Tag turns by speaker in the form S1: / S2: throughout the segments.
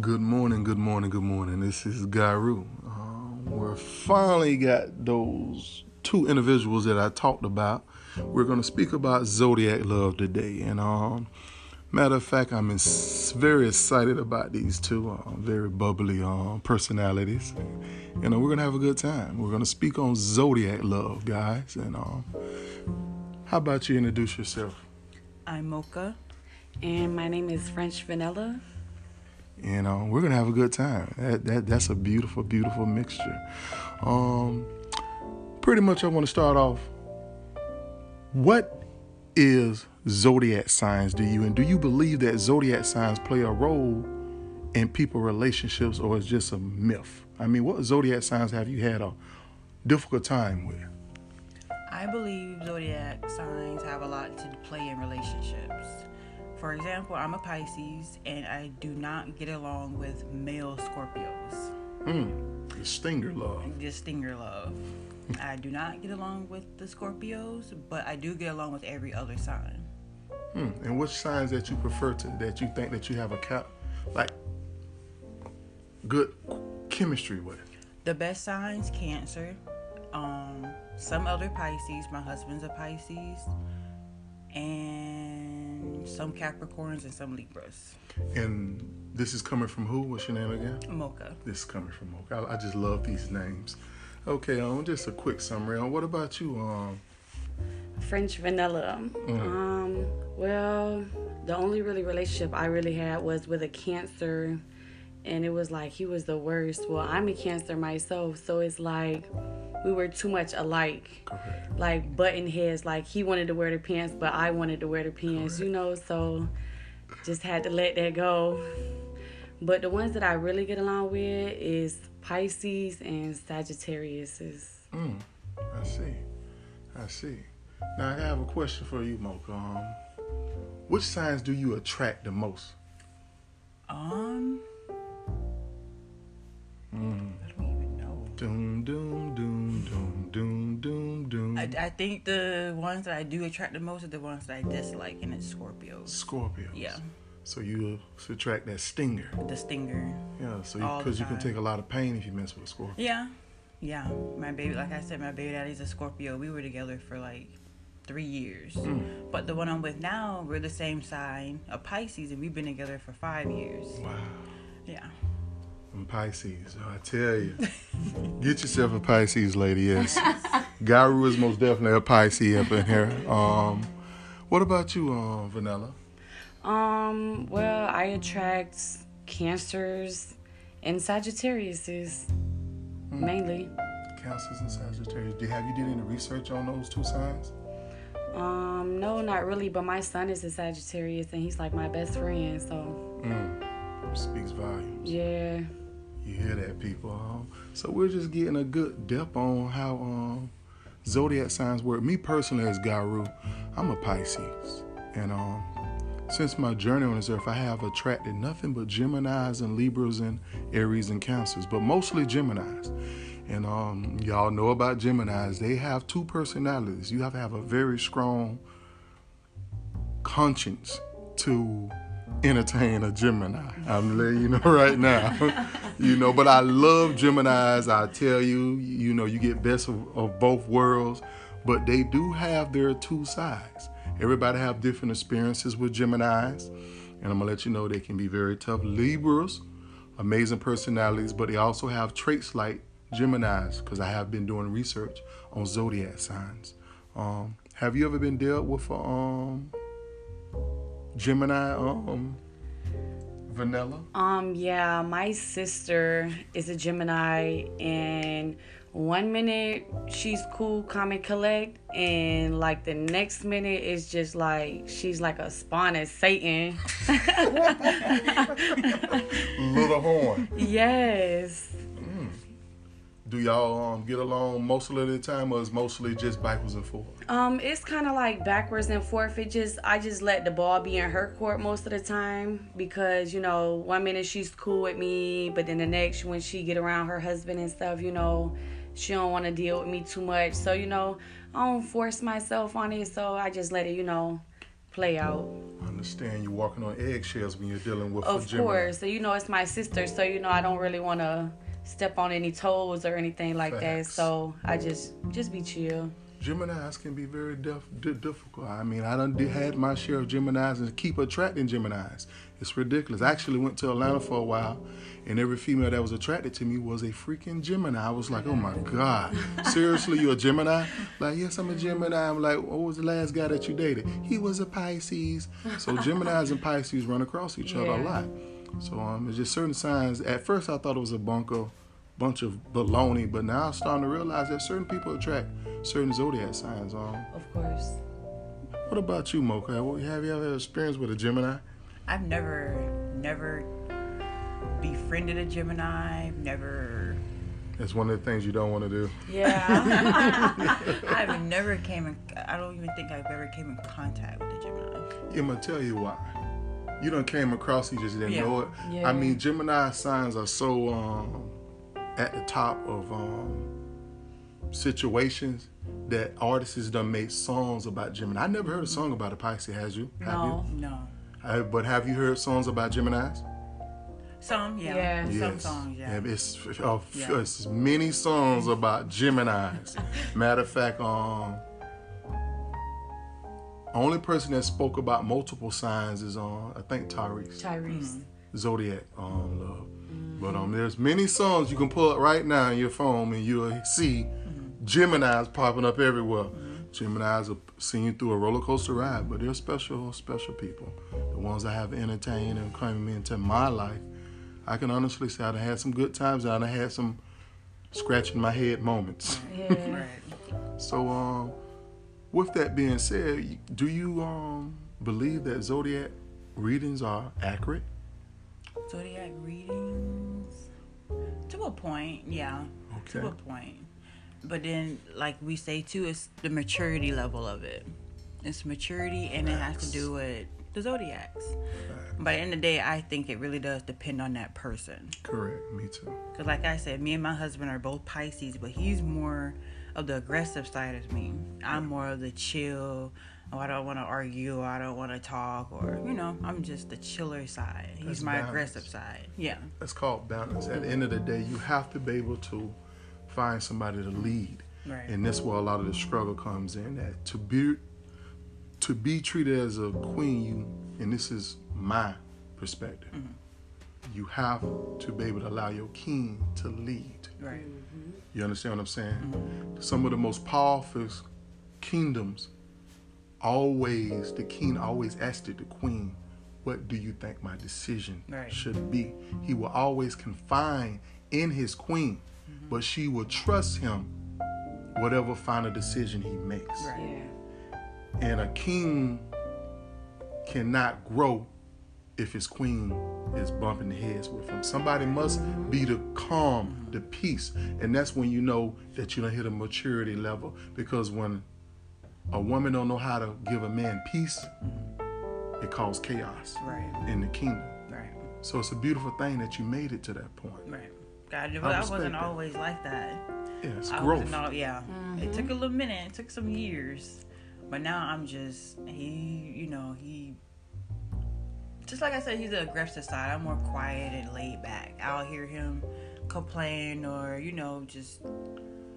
S1: Good morning, good morning, good morning. This is Garu. Um, we're finally got those two individuals that I talked about. We're going to speak about zodiac love today, and um, matter of fact, I'm very excited about these two uh, very bubbly um, personalities. You know, we're going to have a good time. We're going to speak on zodiac love, guys. And um, how about you introduce yourself?
S2: I'm Mocha.
S3: And my name is French Vanilla.
S1: And know, we're gonna have a good time. That, that that's a beautiful, beautiful mixture. Um, pretty much, I want to start off. What is zodiac signs to you, and do you believe that zodiac signs play a role in people relationships, or is just a myth? I mean, what zodiac signs have you had a difficult time with?
S2: I believe zodiac signs have a lot to play in relationships. For example, I'm a Pisces and I do not get along with male Scorpios.
S1: Mm, the stinger love.
S2: The stinger love. I do not get along with the Scorpios, but I do get along with every other sign.
S1: Hmm. And which signs that you prefer to that you think that you have a cap like good chemistry with?
S2: The best signs, Cancer. Um, some other Pisces. My husband's a Pisces, and some Capricorns and some Libras.
S1: And this is coming from who? What's your name again?
S2: Mocha.
S1: This is coming from Mocha. I, I just love these names. Okay, um, just a quick summary. On what about you, um?
S3: French vanilla. Mm. Um, well, the only really relationship I really had was with a cancer, and it was like he was the worst. Well, I'm a cancer myself, so it's like we were too much alike. Correct. Like button heads. Like he wanted to wear the pants, but I wanted to wear the pants. Correct. You know, so just had to let that go. But the ones that I really get along with is Pisces and Sagittarius.
S1: Mm, I see. I see. Now I have a question for you, Mocha. Um, which signs do you attract the most?
S2: Um.
S1: Mm.
S2: I don't even know.
S1: Doom, doom, doom, doom, doom, doom, doom.
S2: I, I think the ones that I do attract the most are the ones that I dislike, and it's Scorpios.
S1: Scorpios.
S2: Yeah.
S1: So you subtract that stinger.
S2: The stinger.
S1: Yeah, so because you, you, can take a lot of pain if you mess with a Scorpio.
S2: Yeah, yeah. My baby, like I said, my baby daddy's a Scorpio. We were together for like three years. Mm. But the one I'm with now, we're the same sign, a Pisces, and we've been together for five years.
S1: Wow.
S2: Yeah.
S1: I'm Pisces, I tell you. Get yourself a Pisces, lady. Yes. Garu is most definitely a Pisces up in here. Um, what about you, um, Vanilla?
S3: Um, well, I attract cancers and Sagittariuses hmm. mainly.
S1: Cancers and Sagittarius. Do have you did any research on those two signs?
S3: Um, no, not really. But my son is a Sagittarius, and he's like my best friend. So.
S1: Mm. Speaks volumes.
S3: Yeah.
S1: You hear that, people? Um, so we're just getting a good depth on how um, zodiac signs work. Me personally, as Garu, I'm a Pisces, and um, since my journey on this earth, I have attracted nothing but Geminis and Libras and Aries and Cancers, but mostly Geminis. And um, y'all know about Geminis. They have two personalities. You have to have a very strong conscience to entertain a Gemini. I'm letting you know right now. you know, but I love Geminis. I tell you, you know, you get best of, of both worlds, but they do have their two sides. Everybody have different experiences with Geminis, and I'm gonna let you know they can be very tough. Libras, amazing personalities, but they also have traits like Geminis because I have been doing research on zodiac signs. Um, have you ever been dealt with a um, Gemini um, vanilla?
S3: Um, yeah, my sister is a Gemini, and one minute she's cool, calm and collect, and like the next minute is just like she's like a spawn of Satan.
S1: Little horn.
S3: Yes.
S1: Do y'all um, get along most of the time, or is mostly just backwards and forth?
S3: Um, it's kind of like backwards and forth. It just I just let the ball be in her court most of the time because you know one minute she's cool with me, but then the next when she get around her husband and stuff, you know she don't want to deal with me too much. So, you know, I don't force myself on it. So I just let it, you know, play out.
S1: I understand you're walking on eggshells when you're dealing with
S3: Of course. So you know it's my sister, so you know I don't really want to step on any toes or anything like that. So I just just be chill.
S1: Geminis can be very dif- di- difficult. I mean, I done did, had my share of Geminis and keep attracting Geminis. It's ridiculous. I actually went to Atlanta for a while, and every female that was attracted to me was a freaking Gemini. I was like, oh my God. Seriously, you're a Gemini? Like, yes, I'm a Gemini. I'm like, what was the last guy that you dated? He was a Pisces. So Geminis and Pisces run across each other a lot. So um, it's just certain signs. At first, I thought it was a bunko, bunch of baloney, but now I'm starting to realize that certain people attract certain zodiac signs. Um,
S3: Of course.
S1: what about you, Mocha? What- Have you ever had experience with a Gemini?
S2: I've never, never befriended a Gemini. I've never,
S1: That's one of the things you don't want to do.
S3: Yeah.
S2: I've never came in. I don't even think I've ever came in contact with a Gemini.
S1: I'm gonna tell you why. You don't came across, you just didn't
S2: Yeah.
S1: know it.
S3: Yeah.
S1: I mean, Gemini signs are so um, at the top of um, situations that artists done made songs about Gemini. I never heard a song about a Pisces, has you? Have
S3: no.
S2: No.
S1: you? Uh, but have you heard songs about Geminis?
S2: Some, yeah.
S3: Yeah.
S2: Some
S1: Yes.
S2: songs, yeah.
S1: It's, uh,
S2: Yeah.
S1: it's many songs about Geminis. Matter of fact, um, only person that spoke about multiple signs is on I think Tyrese
S3: Tyrese.
S1: Zodiac um love. But um, there's many songs you can pull up right now in your phone and you'll see Gemini's popping up everywhere. Gemini's are seeing through a roller coaster ride, but they're special, special people. The ones I have entertained and coming into my life. I can honestly say I've had some good times and I've had some scratching my head moments.
S3: Yeah.
S2: Right.
S1: So, um, with that being said, do you um believe that zodiac readings are accurate?
S2: Zodiac readings. To a point, yeah.
S1: Okay.
S2: To a point. But then, like we say too, it's the maturity level of it. It's maturity, and it has to do with the zodiacs. But at the end of the day, I think it really does depend on that person.
S1: Correct. Me too.
S2: Because, like I said, me and my husband are both Pisces, but he's more of the aggressive side of me. I'm more of the chill. Oh, I don't want to argue. I don't want to talk, or you know, I'm just the chiller side. He's
S1: That's
S2: my
S1: balance.
S2: aggressive side. Yeah.
S1: That's called balance. At the end of the day, you have to be able to find somebody to lead.
S2: Right.
S1: And that's where a lot of the struggle comes in. That to be to be treated as a queen, you and this is my perspective. Mm-hmm. You have to be able to allow your king to lead.
S2: Right. Mm-hmm.
S1: You understand what I'm saying? Some of the most powerful kingdoms, always the king always asked the queen, "What do you think my decision
S2: Right.
S1: should be?" He will always confine in his queen, mm-hmm. but she will trust him, whatever final decision he makes.
S2: Right.
S3: Yeah.
S1: And a king cannot grow if his queen is bumping heads with him. Somebody must be the calm, the peace. And that's when you know that you don't hit a maturity level. Because when a woman don't know how to give a man peace, it causes chaos
S2: Right.
S1: in the kingdom.
S2: Right.
S1: So it's a beautiful thing that you made it to that point.
S2: Right. God,
S1: I
S2: but I,
S1: respect
S2: wasn't
S1: that.
S2: always like that.
S1: Yeah, it's
S2: I
S1: growth.
S2: wasn't all, yeah. It mm-hmm. took a little minute. It took some years. But now I'm just he. You know he. Just like I said, he's the aggressive side. I'm more quiet and laid back. I'll hear him complain or you know just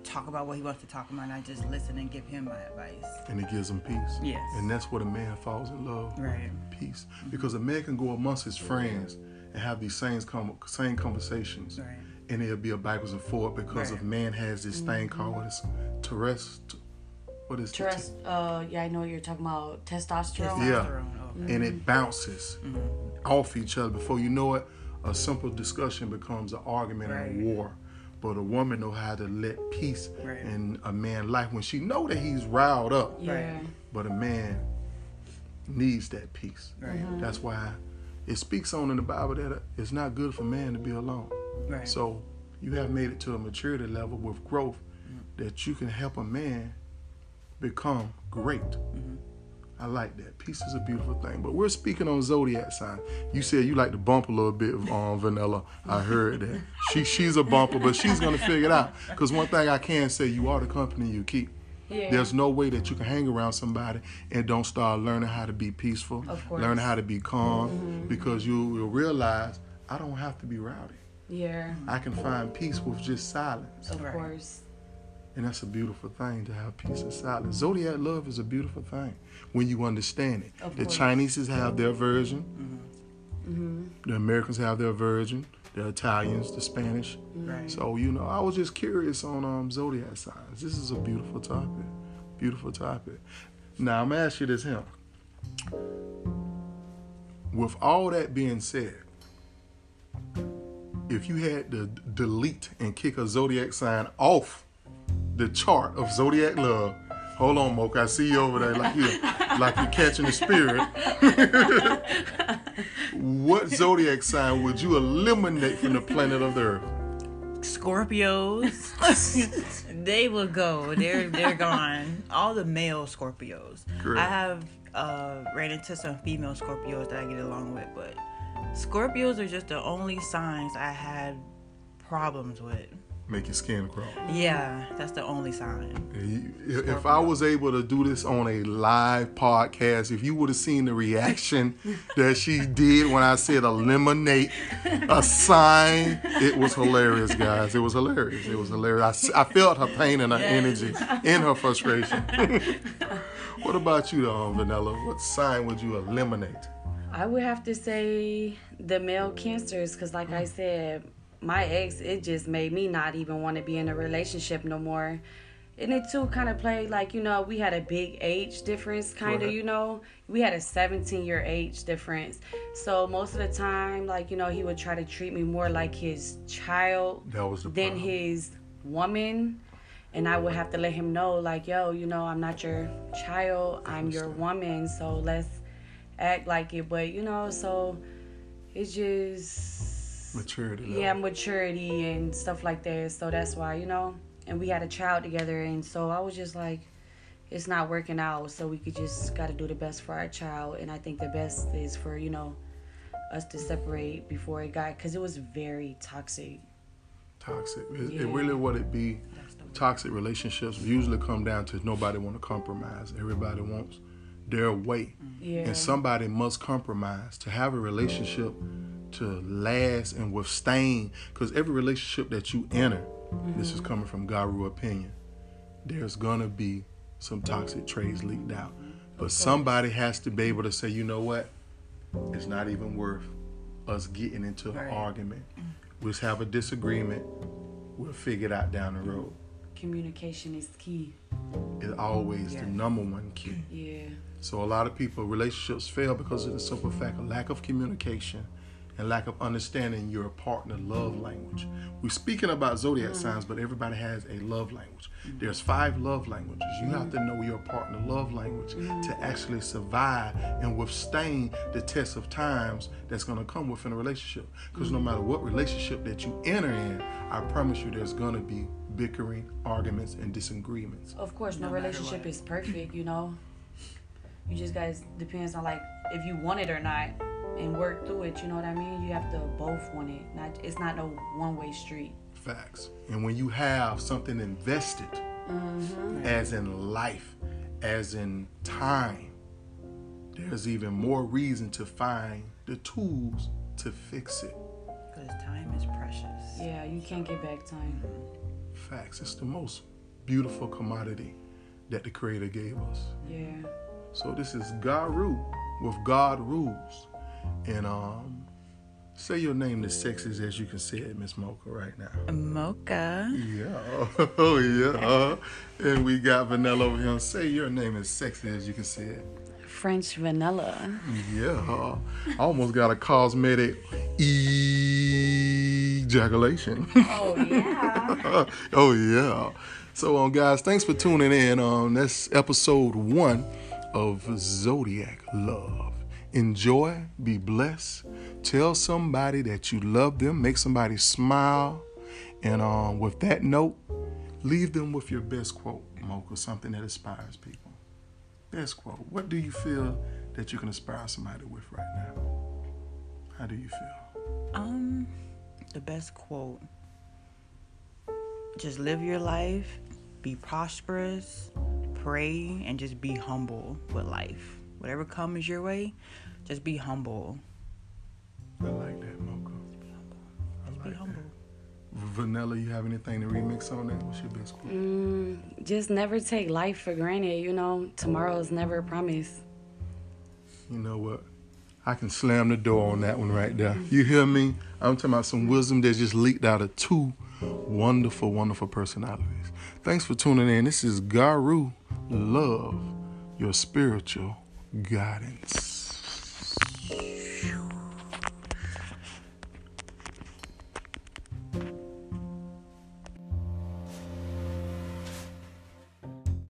S2: talk about what he wants to talk about, and I just listen and give him my advice.
S1: and it gives him peace.
S2: Yes.
S1: And that's what a man falls in love.
S2: Right.
S1: Peace. Because a man can go amongst his friends and have these same com- same conversations.
S2: Right.
S1: And it'll be a backwards and forward because
S2: Right.
S1: of man has this thing called this terrest what is the t-
S3: Uh, yeah, I know what you're talking about. Testosterone.
S1: Yeah.
S2: Testosterone, okay.
S1: and it bounces mm-hmm. off each other. Before you know it, a simple discussion becomes an argument and a war. But a woman know how to let peace
S2: Right.
S1: in a man life when she know that he's riled up.
S3: Yeah.
S1: But a man needs that peace.
S2: Right. Mm-hmm.
S1: That's why it speaks on in the Bible that uh, it's not good for man to be alone.
S2: Right.
S1: So you have made it to a maturity level with growth mm. that you can help a man become great. Mm-hmm. I like that. Peace is a beautiful thing. But we're speaking on zodiac sign. You said you like to bump a little bit on Vanilla. I heard that. She she's a bumper, but she's gonna figure it out. Cause one thing I can say, you are the company you keep.
S3: Yeah.
S1: There's no way that you can hang around somebody and don't start learning how to be peaceful,
S3: Of course.
S1: learn how to be calm, mm-hmm. because you will realize I don't have to be rowdy.
S3: Yeah,
S1: I can find peace with just silence.
S3: of
S2: Right.
S3: course.
S1: And that's a beautiful thing to have peace and silence. Zodiac love is a beautiful thing when you understand it.
S3: Of
S1: the
S3: course.
S1: Chinese have their version,
S3: hmm
S1: the Americans have their version, the Italians, the Spanish.
S2: Right.
S1: So, you know, I was just curious on um, zodiac signs. This is a beautiful topic. Beautiful topic. Now, I'm to ask you this here. With all that being said, if you had to delete and kick a zodiac sign off the chart of zodiac love, hold on, Mocha, I see you over there like you like you're catching the spirit. what zodiac sign would you eliminate from the planet of the Earth?
S2: Scorpios, they will go. They're they're gone. All the male Scorpios.
S1: Great.
S2: I have uh, ran into some female Scorpios that I get along with, but Scorpios are just the only signs I had problems with.
S1: Make your skin crawl.
S2: Yeah, that's the only sign.
S1: If if I was able to do this on a live podcast, if you would have seen the reaction that she did when I said eliminate a sign, it was hilarious, guys. It was hilarious. It was hilarious. I, I felt her pain and her energy and her frustration. what about you, um, Vanilla? What sign would you eliminate?
S3: I would have to say the male cancers because, like I said, my ex, it just made me not even want to be in a relationship no more. And it too kind of played like, you know, we had a big age difference, kind of,
S1: Right.
S3: you know. We had a 17 year age difference. So most of the time, like, you know, he would try to treat me more like his child
S1: That was the
S3: than
S1: problem.
S3: his woman. And I would have to let him know, like, yo, you know, I'm not your child, I'm your woman, so let's act like it. But, you know, so it's just,
S1: maturity.
S3: yeah, maturity and stuff like that. So that's why, you know, and we had a child together. And so I was just like, it's not working out. So we could just got to do the best for our child. And I think the best is for, you know, us to separate before it got, because it was very toxic.
S1: toxic. It, it really what it be. Toxic relationships usually come down to nobody want to compromise. Everybody wants their way, mm-hmm.
S3: Yeah.
S1: and somebody must compromise to have a relationship to last and withstand. Because every relationship that you enter, this is mm-hmm. coming from Garu opinion. There's gonna be some toxic traits leaked out, but somebody has to be able to say, you know what, it's not even worth us getting into an
S2: Right.
S1: argument. Mm. We'll just have a disagreement. We'll figure it out down the road.
S3: Communication is key.
S1: It's always the number one key.
S3: Yeah.
S1: So a lot of people relationships fail because of the simple fact of lack of communication and lack of understanding your partner love language. We're speaking about zodiac mm. signs, but everybody has a love language. Mm. There's five love languages. You have to mm. know your partner love language to actually survive and withstand the test of times that's going to come within a relationship. Because no matter what relationship that you enter in, I promise you there's going to be bickering, arguments, and disagreements.
S3: Of course, no,
S2: No
S3: relationship
S2: what.
S3: is perfect, you know. You just guys depends on like if you want it or not and work through it, you know what I mean? You have to both want it. Not it's not a one way street.
S1: Facts. And when you have something invested, mm-hmm. as in life, as in time, there's even more reason to find the tools to fix it.
S2: Because time is precious.
S3: Yeah, you can't get back time.
S1: Facts. It's the most beautiful commodity that the Creator gave us.
S3: Yeah.
S1: So this is Garu with God rules. And um say your name as sexy as you can say it, Miss Mocha, right now.
S2: Mocha.
S1: Yeah. Oh yeah. And we got Vanilla over here. Say your name as sexy as you can say it.
S3: French vanilla.
S1: Yeah. I almost got a cosmetic ejaculation.
S3: Oh yeah.
S1: oh yeah. So um guys, thanks for tuning in. Um that's episode one of Zodiac Love. Enjoy, be blessed. Tell somebody that you love them, make somebody smile. And um with that note, leave them with your best quote, Mocha, something that inspires people. Best quote. What do you feel that you can inspire somebody with right now? How do you feel?
S2: Um, the best quote. Just live your life be prosperous, pray, and just be humble with life. Whatever comes your way, just be humble.
S1: I like that, Mocha. I
S2: Just
S1: like
S2: be humble.
S1: that. Vanilla, you have anything to remix on that? What's your best quote?
S3: Mm, just never take life for granted. You know, tomorrow's never promised.
S1: You know what? I can slam the door on that one right there. You hear me? I'm talking about some wisdom that just leaked out of two wonderful, wonderful personalities. Thanks for tuning in. This is Garu Love, your spiritual guidance.